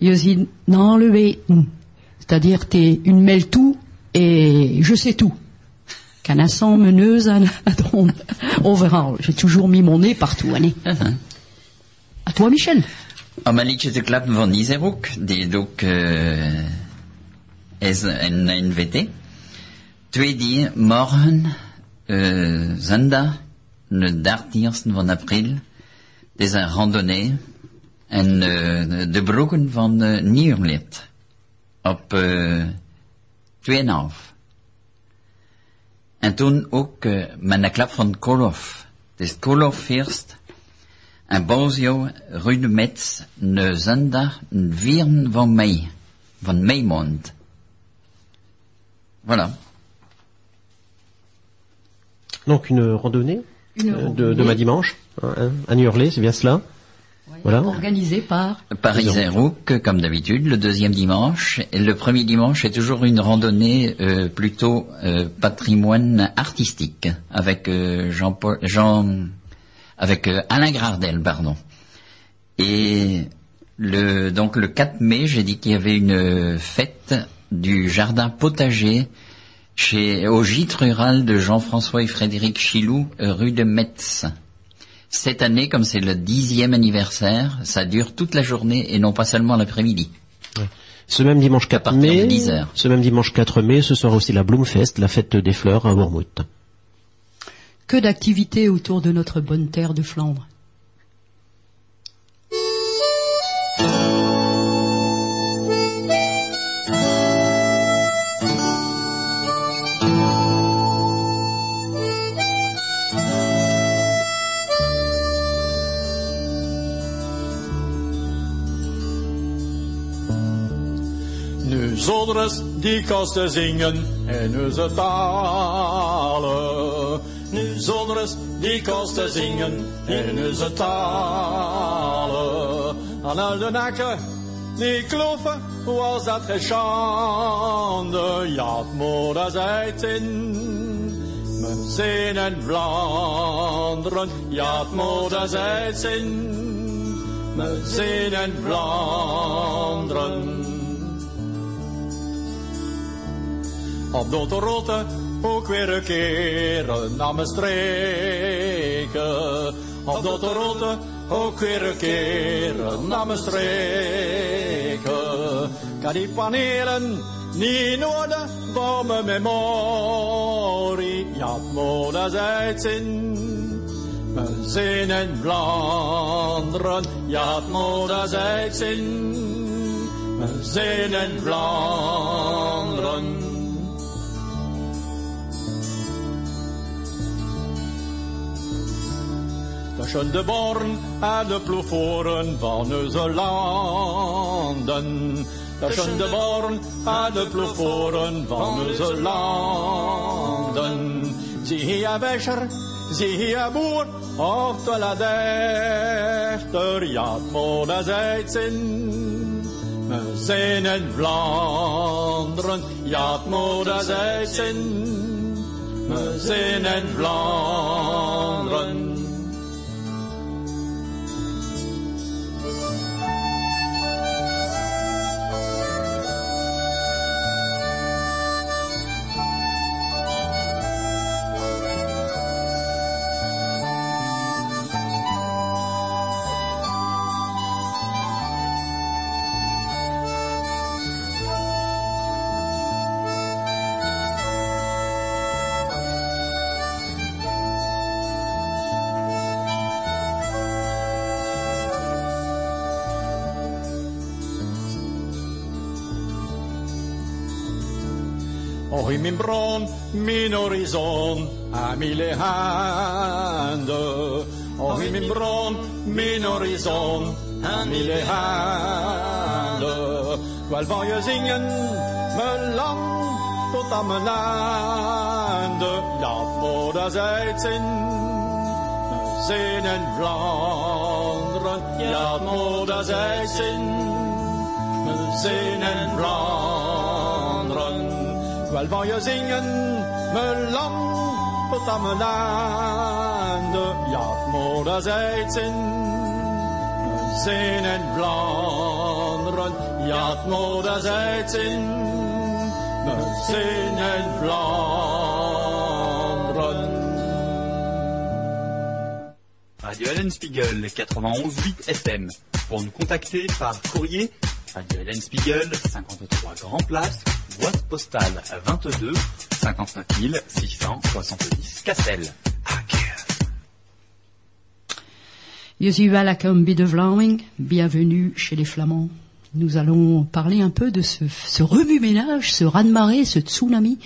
dans le weten. C'est-à-dire, t'es une mêle tout et je sais tout. Instant meneuse. On verra, j'ai toujours mis mon nez partout, Annie. À toi, Michel. Om een liedje te klappen van Iserhoek, die ook uh, is een NVT. Twee die morgen, uh, zondag, de 13e van april, is een randonnee en uh, de broeken van uh, Nieuwlid op uh, 2,5. En toen ook uh, met een klap van Kolof. Dus Kolof eerst. En Bozio, Rue de Metz, een zondag, een vieren van mei, van meimond. Voilà. Donc une randonnée, Une euh, de, demain dimanche, hein, hein, à Niorlais, c'est bien cela Voilà. Organisé par... Paris-Saint-Roch, comme d'habitude, le deuxième dimanche. Et le premier dimanche est toujours une randonnée euh, plutôt euh, patrimoine artistique, avec euh, Jean-Paul, Jean, avec euh, Alain Gardel, pardon. Et le donc le 4 mai, j'ai dit qu'il y avait une fête du jardin potager chez au gîte rural de Jean-François et Frédéric Chilou, euh, rue de Metz. Cette année, comme c'est le dixième anniversaire, ça dure toute la journée et non pas seulement l'après-midi. Ce même dimanche 4 partir mai, de 10 heures. ce même dimanche 4 mai, ce sera aussi la Bloomfest, la fête des fleurs à Wormwood. Que d'activités autour de notre bonne terre de Flandre. Zoders die kosten zingen in onze talen. Nu zoders die kosten zingen in onze talen. Aan al de nakken die kloven was dat geen schande. Ja, moeder zei in. We zijn in Vlaanderen, ja, zei in. We zijn in Vlaanderen. Op rotte ook weer een keer naar me streken. Op rotte ook weer een keer naar me streken. Kan die panelen niet noorden van mijn memorie. Ja, moeder zei het zin. We zijn in Vlaanderen, ja, moeder zei het zin. We zijn in Vlaanderen. Tussen de born en de ploeforen van onze landen. Tussen de born en de ploeforen van onze landen. Zie hier Wescher, zie hier boer, of de la dichter, ja, het zin. We zijn in Vlaanderen, ja, het het zin. We zijn in Vlaanderen. In mijn bron, mijn horizon, aan mille handen. In mijn bron, mijn horizon, aan mille handen. Wel van je zingen, mijn land tot aan mijn einde. Ja, moeder zei het zin, in Vlaanderen. Ja, moeder zei het zin, in Vlaanderen. Radio Hélène Spiegel, 91.8 FM. Pour nous contacter par courrier, Radio Hélène Spiegel, 53 Grand Place, boîte postale 22 59 670 Cassel. Welcome de Vlaming, bienvenue chez les Flamands. Nous allons parler un peu de ce, ce remue-ménage, ce raz-de-marée, ce tsunami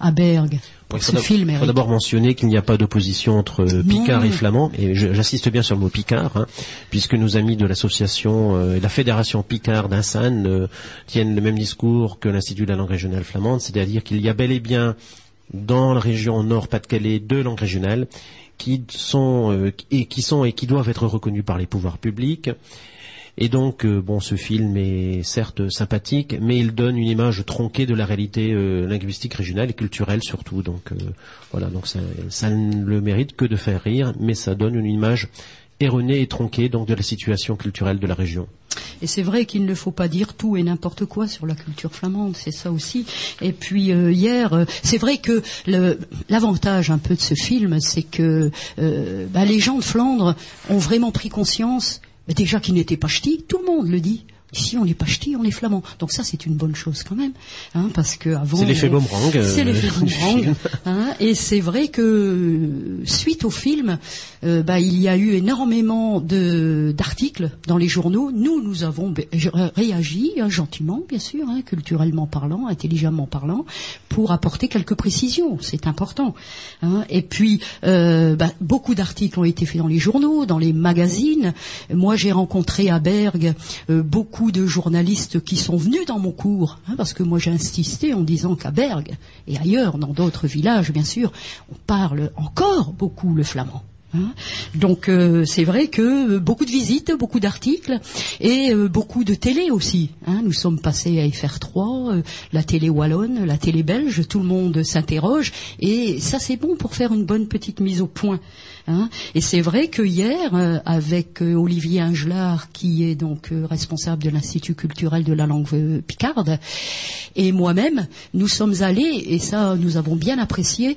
à Bergue. Pour Il ce faut d'abord mentionner qu'il n'y a pas d'opposition entre euh, Picard et Flamand, et j'insiste bien sur le mot Picard, hein, puisque nos amis de l'association euh, et la fédération Picard d'Insan euh, tiennent le même discours que l'Institut de la langue régionale flamande, c'est-à-dire qu'il y a bel et bien dans la région Nord-Pas-de-Calais deux langues régionales qui sont euh, et qui sont et qui doivent être reconnues par les pouvoirs publics. Et donc, euh, bon, ce film est certes sympathique, mais il donne une image tronquée de la réalité euh, linguistique régionale et culturelle surtout. Donc, euh, voilà, donc ça, ça ne le mérite que de faire rire, mais ça donne une image erronée et tronquée donc de la situation culturelle de la région. Et c'est vrai qu'il ne faut pas dire tout et n'importe quoi sur la culture flamande, c'est ça aussi. Et puis hier, c'est vrai que l'avantage un peu de ce film, c'est que bah, les gens de Flandre ont vraiment pris conscience, déjà qu'ils n'étaient pas ch'tis, tout le monde le dit. Ici, on n'est pas ch'tis, on est flamand. Donc ça, c'est une bonne chose quand même, hein, parce que avant, C'est l'effet on- boomerang, euh, C'est l'effet du boomerang. Hein, et c'est vrai que euh, suite au film, euh, bah, il y a eu énormément d'articles dans les journaux. Nous, nous avons ré- réagi hein, gentiment, bien sûr, hein, culturellement parlant, intelligemment parlant, pour apporter quelques précisions. C'est important. hein. Et puis, euh, bah, beaucoup d'articles ont été faits dans les journaux, dans les magazines. Moi, j'ai rencontré à Bergue euh, beaucoup de journalistes qui sont venus dans mon cours, hein, parce que moi j'ai insisté en disant qu'à Bergue et ailleurs, dans d'autres villages bien sûr, on parle encore beaucoup le flamand. Hein. Donc euh, c'est vrai que euh, beaucoup de visites, beaucoup d'articles et euh, beaucoup de télé aussi. hein. Nous sommes passés à FR3, euh, la télé wallonne, la télé belge, tout le monde s'interroge et ça c'est bon pour faire une bonne petite mise au point. Hein. Et c'est vrai que hier, euh, avec euh, Olivier Ingelard, qui est donc euh, responsable de l'Institut culturel de la langue picarde, et moi-même, nous sommes allés, et ça nous avons bien apprécié,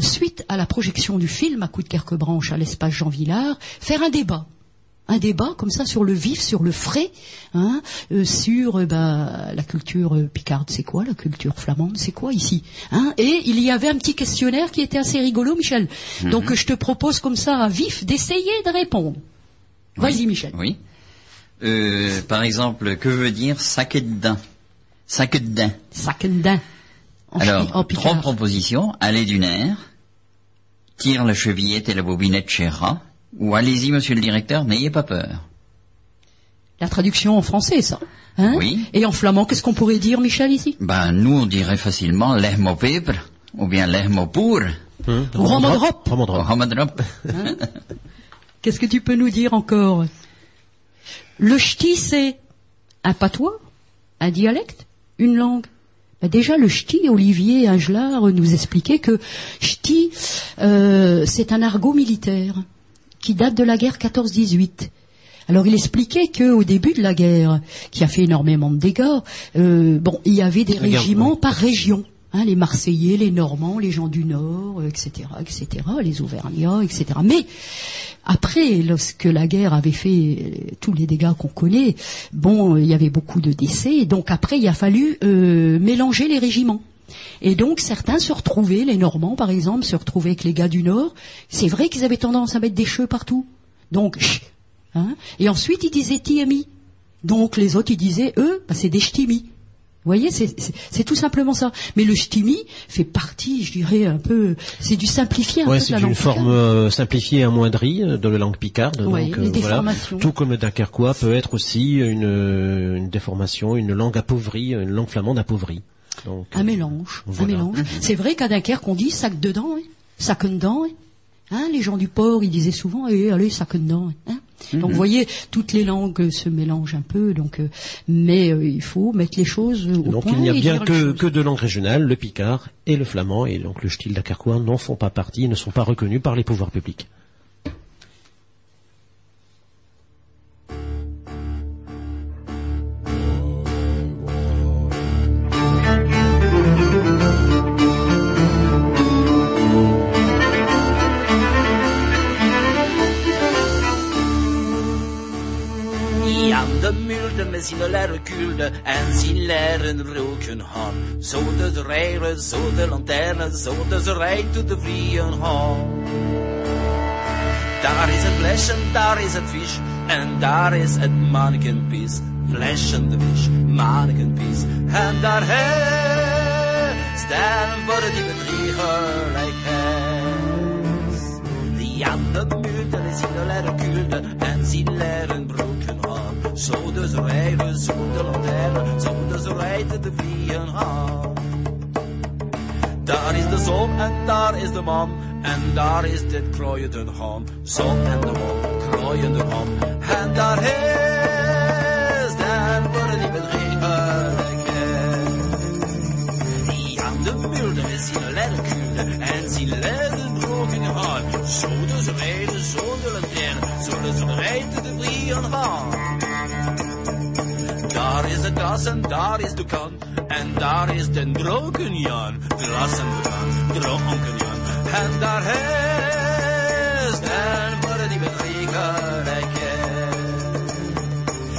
suite à la projection du film à coup de Kerquebranche à l'espace Jean Villard, faire un débat. Un débat comme ça sur le vif, sur le frais, hein, euh, sur euh, bah, la culture euh, picarde, c'est quoi la culture flamande, c'est quoi ici, hein, Et il y avait un petit questionnaire qui était assez rigolo, Michel. Donc je te propose comme ça à vif d'essayer de répondre. Vas-y, Michel. Oui. Euh, par exemple, que veut dire sac de daim Sac de daim. Sacendin. En chi- en Alors, trois picard. propositions. Aller du nerf, tire la chevillette et la bobinette chez rat, ou allez-y, monsieur le directeur, n'ayez pas peur. La traduction en français, ça. Hein Oui. Et en flamand, qu'est-ce qu'on pourrait dire, Michel, ici? Ben, nous, on dirait facilement l'ehmo peper, ou bien l'ehmo pour, Hum, Romandrop. ou Romandrop. homadrop. Qu'est-ce que tu peux nous dire encore? Le ch'ti, c'est un patois, un dialecte, une langue. Ben déjà, le ch'ti, Olivier Ingelard nous expliquait que ch'ti, euh, c'est un argot militaire qui date de la guerre 14-18. Alors il expliquait qu'au début de la guerre, qui a fait énormément de dégâts, euh, bon, il y avait des La guerre, régiments oui. par région. Hein, les Marseillais, les Normands, les gens du Nord, etc., etc., les Auvergnats, etc. Mais après, lorsque la guerre avait fait euh, tous les dégâts qu'on connaît, bon, euh, il y avait beaucoup de décès. Donc après, il a fallu euh, mélanger les régiments. Et donc certains se retrouvaient, les Normands par exemple, se retrouvaient avec les gars du Nord. C'est vrai qu'ils avaient tendance à mettre des cheveux partout. Donc, hein. Et ensuite, ils disaient tiami. Donc les autres, ils disaient, eux, bah, c'est des ch'timis. Vous voyez, c'est- tout simplement ça. Mais le ch'timi fait partie, je dirais, un peu, c'est du simplifié un Ouais, c'est une forme euh, simplifiée et amoindrie euh, de la langue picarde. Ouais, donc, les euh, voilà. Tout comme le dunkerquois peut être aussi une, une déformation, une langue appauvrie, une langue flamande appauvrie. Donc, Un euh, mélange, un mélange. C'est vrai qu'à Dunkerque, on dit sac dedans, hein, sac dedans. Hein. Hein, les gens du port, ils disaient souvent, eh, allez, sac dedans. Hein. Donc, vous voyez, toutes les langues se mélangent un peu. Donc, euh, mais euh, il faut mettre les choses au Donc point il n'y a bien que, deux langues régionales, le picard et le flamand, et donc le style dunkerquois n'en font pas partie, ne sont pas reconnus par les pouvoirs publics. Jan de mulde met zijn lerkulde en zijn leren roken han. Zo de rijden, zo de lanterne, zo de ze rijdt tot de vrieën han. Daar is het flesje, daar is het vis en daar is het mannenpies. Flesje de vis, mannenpies en daar heeft staan voor die bedrieger like has. Jan de mulde is in de leren kulde en zijn leren broken han. Zo dus rijden, zo de lanterne, zo dus rijden de vrieën han. Daar is de zon en daar is de man. En daar is dit krooiende haan. Zon en de man, krooiende haan. En daar is dan worden die bedriegelijkheid. Ja, de wilde is leren kuurde. En zien leren broken haan. Zo dus rijden zonder lanterne. Zo dus rijden de vrieën haan. Daar is het glas en daar is de kan. En daar is den dronken Jan. De kan, dronken Jan. En daar is den voor die bedriegelijkheid.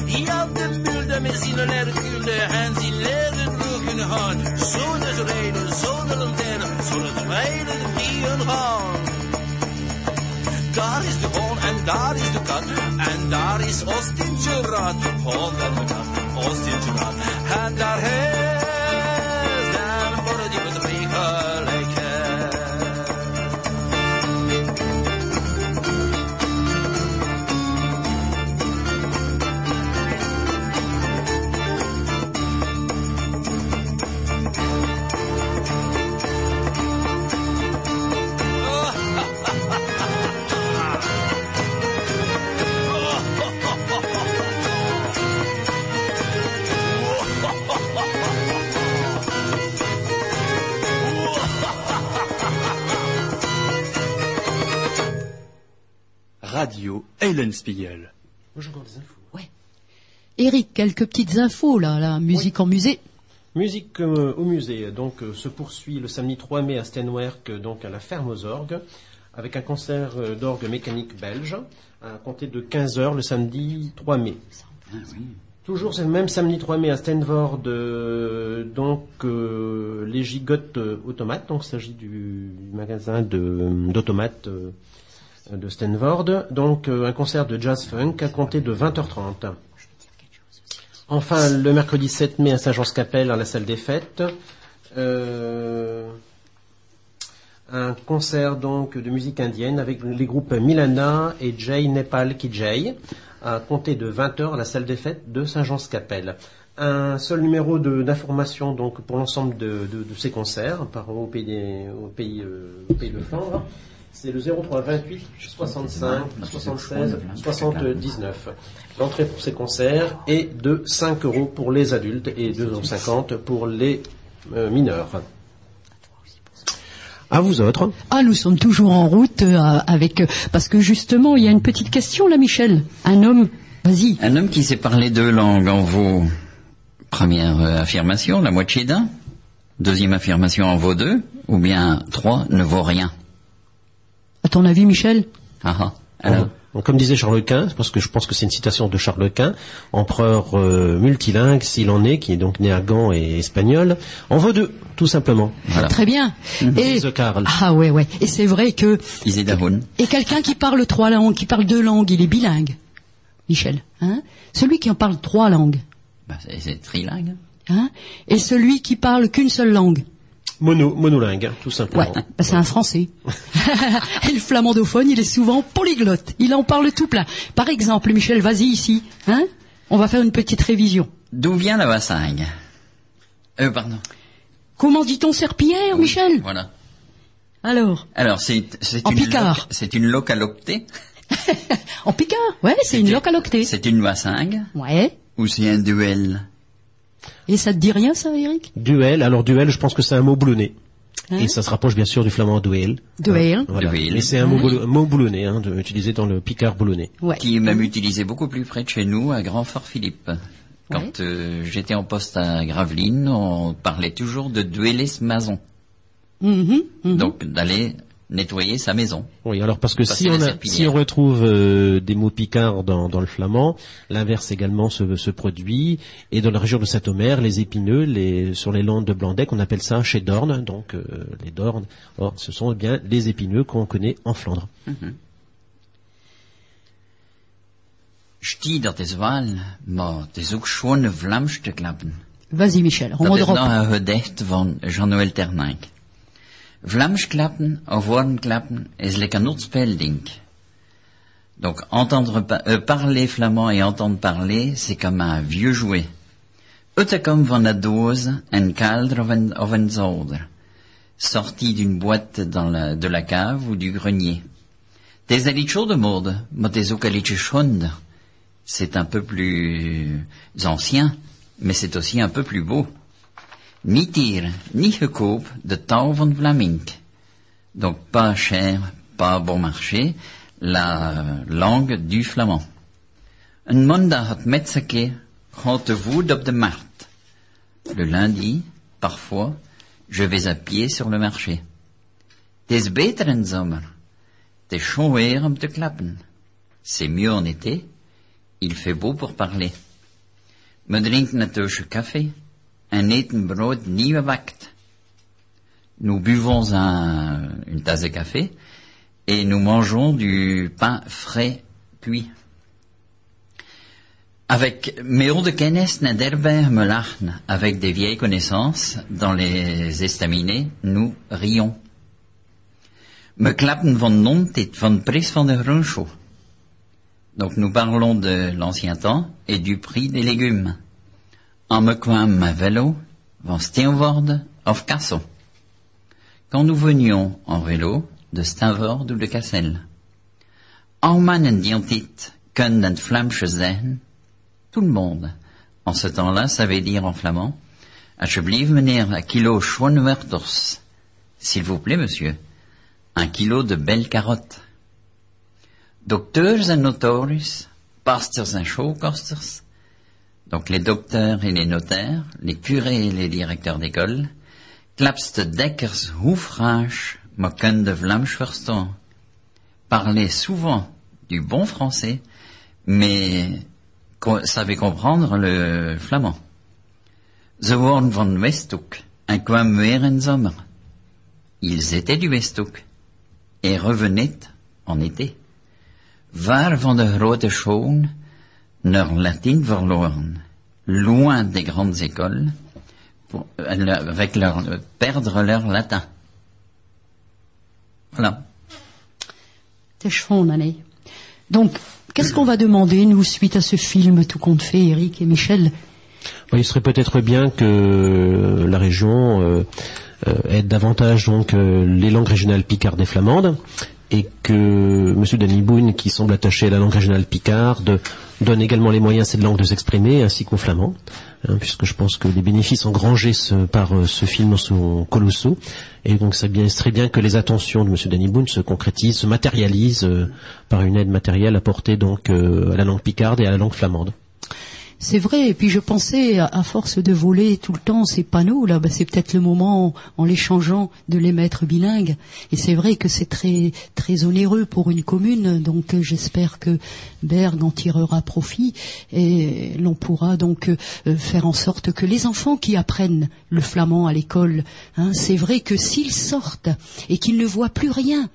Jan de mulde met zijn lerkulde en zijn leren broeken haan. Zonder ze rijden, zonder lanterne, zonder ze rijden de vrieën gaan. Daar is de hoon en daar is de kat. En daar is Austin Gerard. Holland, Austin Gerard. Hand our hand. Radio Eulenspiegel. Moi, j'ai encore des infos. Eric, quelques petites infos là, la musique en musée. Musique euh, au musée donc euh, se poursuit le samedi 3 mai à Stenwerk, euh, donc à la ferme aux orgues, avec un concert euh, d'orgue mécanique belge à compter de 15h le samedi 3 mai. Toujours c'est le même samedi 3 mai à Stenvord, euh, donc euh, les gigottes euh, automates, donc il s'agit du magasin d'automates euh, de Stenvord, donc euh, un concert de jazz funk à compter de 20h30. Enfin, le mercredi 7 mai à Saint-Jean-Scapelle, à la salle des fêtes, euh, un concert donc de musique indienne avec les groupes Milana et Jay Nepal Kijay, à compter de 20h à la salle des fêtes de Saint-Jean-Scapelle. Un seul numéro d'information donc pour l'ensemble de, ces concerts par au pays, euh, au pays de Flandre. C'est le 03 28 65 76 79. L'entrée pour ces concerts est de 5 euros pour les adultes et 2,50 euros pour les euh, mineurs. À vous autres. Ah, nous sommes toujours en route euh, avec euh, parce que justement, il y a une petite question là, Michel. Un homme, vas-y. Un homme qui sait parler deux langues en vaut première euh, affirmation, la moitié d'un. Deuxième affirmation en vaut deux. Ou bien trois ne vaut rien. À ton avis, Michel Ah ah. Donc, comme disait Charles Quint, parce que je pense que c'est une citation de Charles Quint, empereur euh, multilingue s'il en est, qui est donc né à Gand et espagnol, en vaut deux, tout simplement. voilà. Très bien. Et Disait Karl. ah ouais ouais. Et c'est vrai que Isidahun. et quelqu'un qui parle trois langues, qui parle deux langues, il est bilingue. Michel, hein? Celui qui en parle trois langues, Bah, c'est- c'est trilingue. hein? Et celui qui parle qu'une seule langue. Mono, monolingue, hein, tout Ouais, simplement. bah, c'est un Français. Et le flamandophone, il est souvent polyglotte. Il en parle tout plein. Par exemple, Michel, vas-y ici, hein On va faire une petite révision. D'où vient la vassingue? Euh, pardon. Comment dit-on serpillière, Michel? Voilà. Alors, Alors, c'est c'est En une picard. loca- c'est une localoptée? en picard, ouais, c'est une localoctée. C'est une vassingue? Ouais. ou c'est un duel? Et ça te dit rien, ça, Eric? Duel, alors duel, je pense que c'est un mot boulonné. Hein? Et ça se rapproche bien sûr du flamand duel. Duel. Voilà. Duel. Et c'est un mot, mot boulonné, hein, de- utilisé dans le picard boulonné. Ouais. qui est même utilisé beaucoup plus près de chez nous, à Grand-Fort-Philippe. Quand Ouais. euh, j'étais en poste à Gravelines, on parlait toujours de dueler ce maison. Mhm, mhm. Donc d'aller nettoyer sa maison. Oui, alors parce que si on, a- si on retrouve euh, des mots picards dans, dans le flamand, l'inverse également se, se produit. Et dans la région de Saint-Omer, les épineux, les, sur les landes de Blandec, on appelle ça chez Dorne, donc euh, les Dornes. Or, ce sont bien les épineux qu'on connaît en Flandre. Klappen. Vas-y, Michel, on Jean-Noël Ternink. Vlaams klappen of woorden klappen is lekker not spelding. Donc entendre euh, parler flamand et entendre parler, c'est comme un vieux jouet. Het van een doos, een kelder of een, zolder. Sorti d'une boîte dans la, de la cave ou du grenier. Een liedje de mode, maar het is ook een liedje schonde. C'est un peu plus ancien, mais c'est aussi un peu plus beau. Niet hier, niet goedkoop, de taal van Vlamink. Donc pas cher, pas bon marché, la langue du flamand. Een maandag had Metzeke grote woede op de markt. Le lundi, parfois, je vais à pied sur le marché. Het is beter in zomer. Het weer om te klappen. C'est mieux en été. Il fait beau pour parler. We drinken een café en eten brood nieuw gebakt. Nous buvons un, une tasse de café et nous mangeons du pain frais cuit. Avec hauts de kennis na derbe me lachen, avec des vieilles connaissances dans les estaminets, nous rions. Me klappen van nont et van prijs van de. Donc nous parlons de l'ancien temps et du prix des légumes. En me ma vélo van Steenvoorde of Kassel. Quand nous venions en vélo de Steenvoorde ou de Kassel. En mannen dit kunnen het Vlaamse. Tout le monde, en ce temps-là, savait dire en flamand, Alsjeblieft, meneer, un kilo schwanwerters. S'il vous plaît, monsieur, un kilo de belles carottes. Docteurs et notaris, pasteurs et showcasters, donc les docteurs et les notaires, les curés et les directeurs d'école, klapste dekkers hoefrages, mokken de Vlaams verstaan. Parlaient souvent du bon français, mais savaient comprendre le flamand. Ze waren van Westhoek en kwamen weer in zomer. Ils étaient du Westhoek et revenaient en été. Waar van de grote schoon leur latin verloren, loin des grandes écoles, pour- euh, avec leur euh, perdre leur latin. Voilà. Donc, qu'est-ce qu'on va demander, nous, suite à ce film tout compte fait, Eric et Michel? Il serait peut-être bien que la région euh, aide davantage donc les langues régionales picardes et flamandes et que M. Danny Boone, qui semble attaché à la langue régionale picarde, donne également les moyens à cette langue de s'exprimer, ainsi qu'au flamand, hein, puisque je pense que les bénéfices engrangés par euh, ce film sont colossaux, et donc ça bien, serait bien que les attentions de M. Danny Boone se concrétisent, se matérialisent euh, par une aide matérielle apportée donc euh, à la langue picarde et à la langue flamande. C'est vrai, et puis je pensais, à, force de voler tout le temps ces panneaux, là, bah, c'est peut-être le moment, en les changeant, de les mettre bilingues. Et c'est vrai que c'est très très onéreux pour une commune, donc euh, j'espère que Berg en tirera profit, et l'on pourra donc euh, faire en sorte que les enfants qui apprennent le flamand à l'école, hein, c'est vrai que s'ils sortent et qu'ils ne voient plus rien,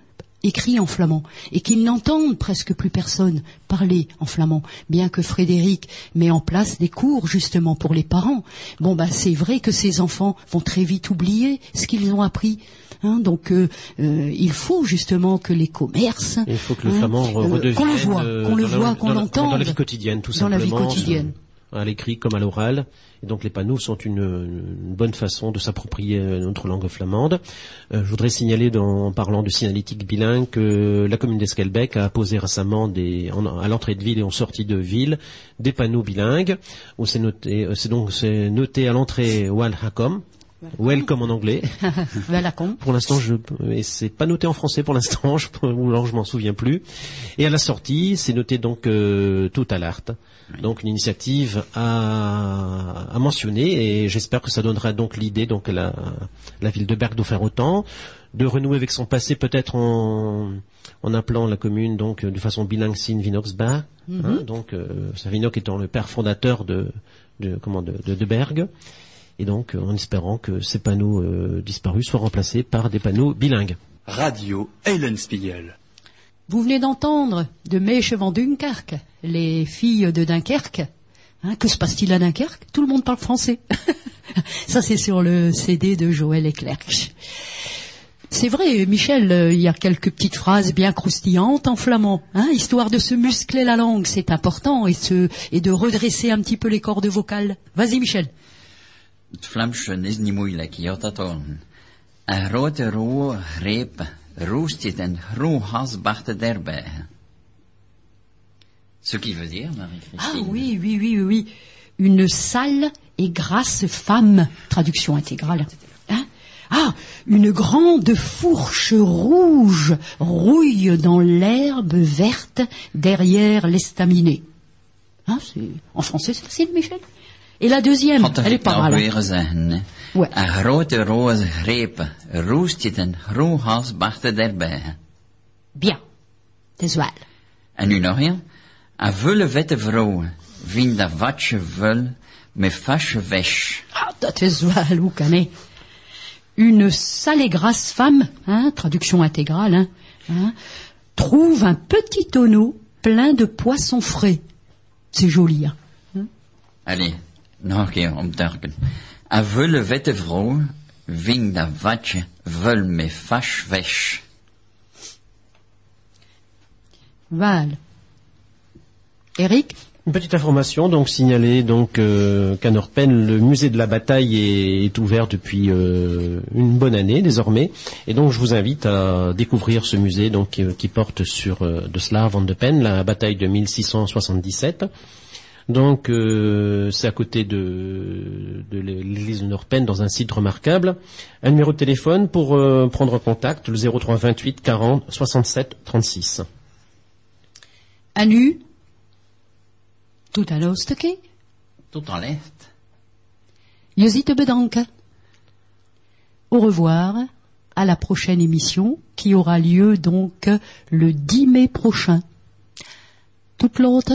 écrit en flamand et qu'ils n'entendent presque plus personne parler en flamand, bien que Frédéric met en place des cours justement pour les parents. Bon bah c'est vrai que ces enfants vont très vite oublier ce qu'ils ont appris. Hein, donc euh, euh, il faut justement que les commerces, Il faut que le hein, flamand redevienne qu'on le voit, euh, qu'on le dans la- voit, qu'on l'entende dans la vie quotidienne, tout dans la vie simplement, quotidienne. À l'écrit comme à l'oral. Et donc les panneaux sont une, bonne façon de s'approprier euh, notre langue flamande. Euh, je voudrais signaler, en parlant de signalétique bilingue, que la commune d'Esquelbec a posé récemment des, à l'entrée de ville et en sortie de ville des panneaux bilingues où c'est noté, euh, c'est donc noté à l'entrée Welcome, welcome en anglais. Con. Pour l'instant, je, et c'est pas noté en français pour l'instant, je, ou alors je m'en souviens plus. Et à la sortie, c'est noté donc euh, tout à l'art. Donc une initiative à, à mentionner et j'espère que ça donnera donc l'idée donc à la, la ville de Berg d'en faire autant, de renouer avec son passé peut-être en, en appelant la commune donc de façon bilingue Sin Vinoxba, hein, donc euh, Savinoc étant le père fondateur de, de comment de, de, de Berg et donc euh, en espérant que ces panneaux euh, disparus soient remplacés par des panneaux bilingues. Radio Eulenspiegel. Vous venez d'entendre de Meche van Dunkerque, les filles de Dunkerque. Hein, que se passe-t-il à Dunkerque? Tout le monde parle français. Ça, c'est sur le CD de Joël Eclerc. C'est vrai, Michel, euh, il y a quelques petites phrases bien croustillantes en flamand, hein, histoire de se muscler la langue, c'est important, et, se, et de redresser un petit peu les cordes vocales. Vas-y, Michel. Groen hasbachte derbij. Ce qui veut dire, Ah Marie-Christine. oui, oui, oui, oui, oui. Une sale et grasse femme. Traduction intégrale. Hein? Ah, une grande fourche rouge rouille dans l'herbe verte derrière l'estaminet. Hein, en français, c'est facile, Michel? Et la deuxième, elle est ik pas mal. hè. Ouais. Een grote rode greep roest een groen hasbachte derbij. Bien. Het is wel. En nu nog een. Een vulle vette vrouw vindt dat watje vul met fasche wäsch. Ah, dat is wel, hoe kan hij Une sale et grasse femme, hein, traduction intégrale, hein, hein, trouve un petit tonneau plein de poissons frais. C'est joli, hein. Allee, nog om. Een vulle vette vrouw watje vul met fasche wäsch. Val. Eric Une petite information donc signalée donc euh, qu'à Norpen le musée de la bataille est, est ouvert depuis euh, une bonne année désormais et donc je vous invite à découvrir ce musée donc euh, qui porte sur euh, de Slav van de Pen la bataille de 1677 donc euh, c'est à côté de, de l'église de Norpen dans un site remarquable un numéro de téléphone pour euh, prendre contact le 03 28 40 67 36 En nu, tout een hoofdstukje. Tot en l'est. Je ziet te bedanken. Au revoir. À la prochaine émission qui aura lieu donc le 10 mai prochain. Toute l'autre?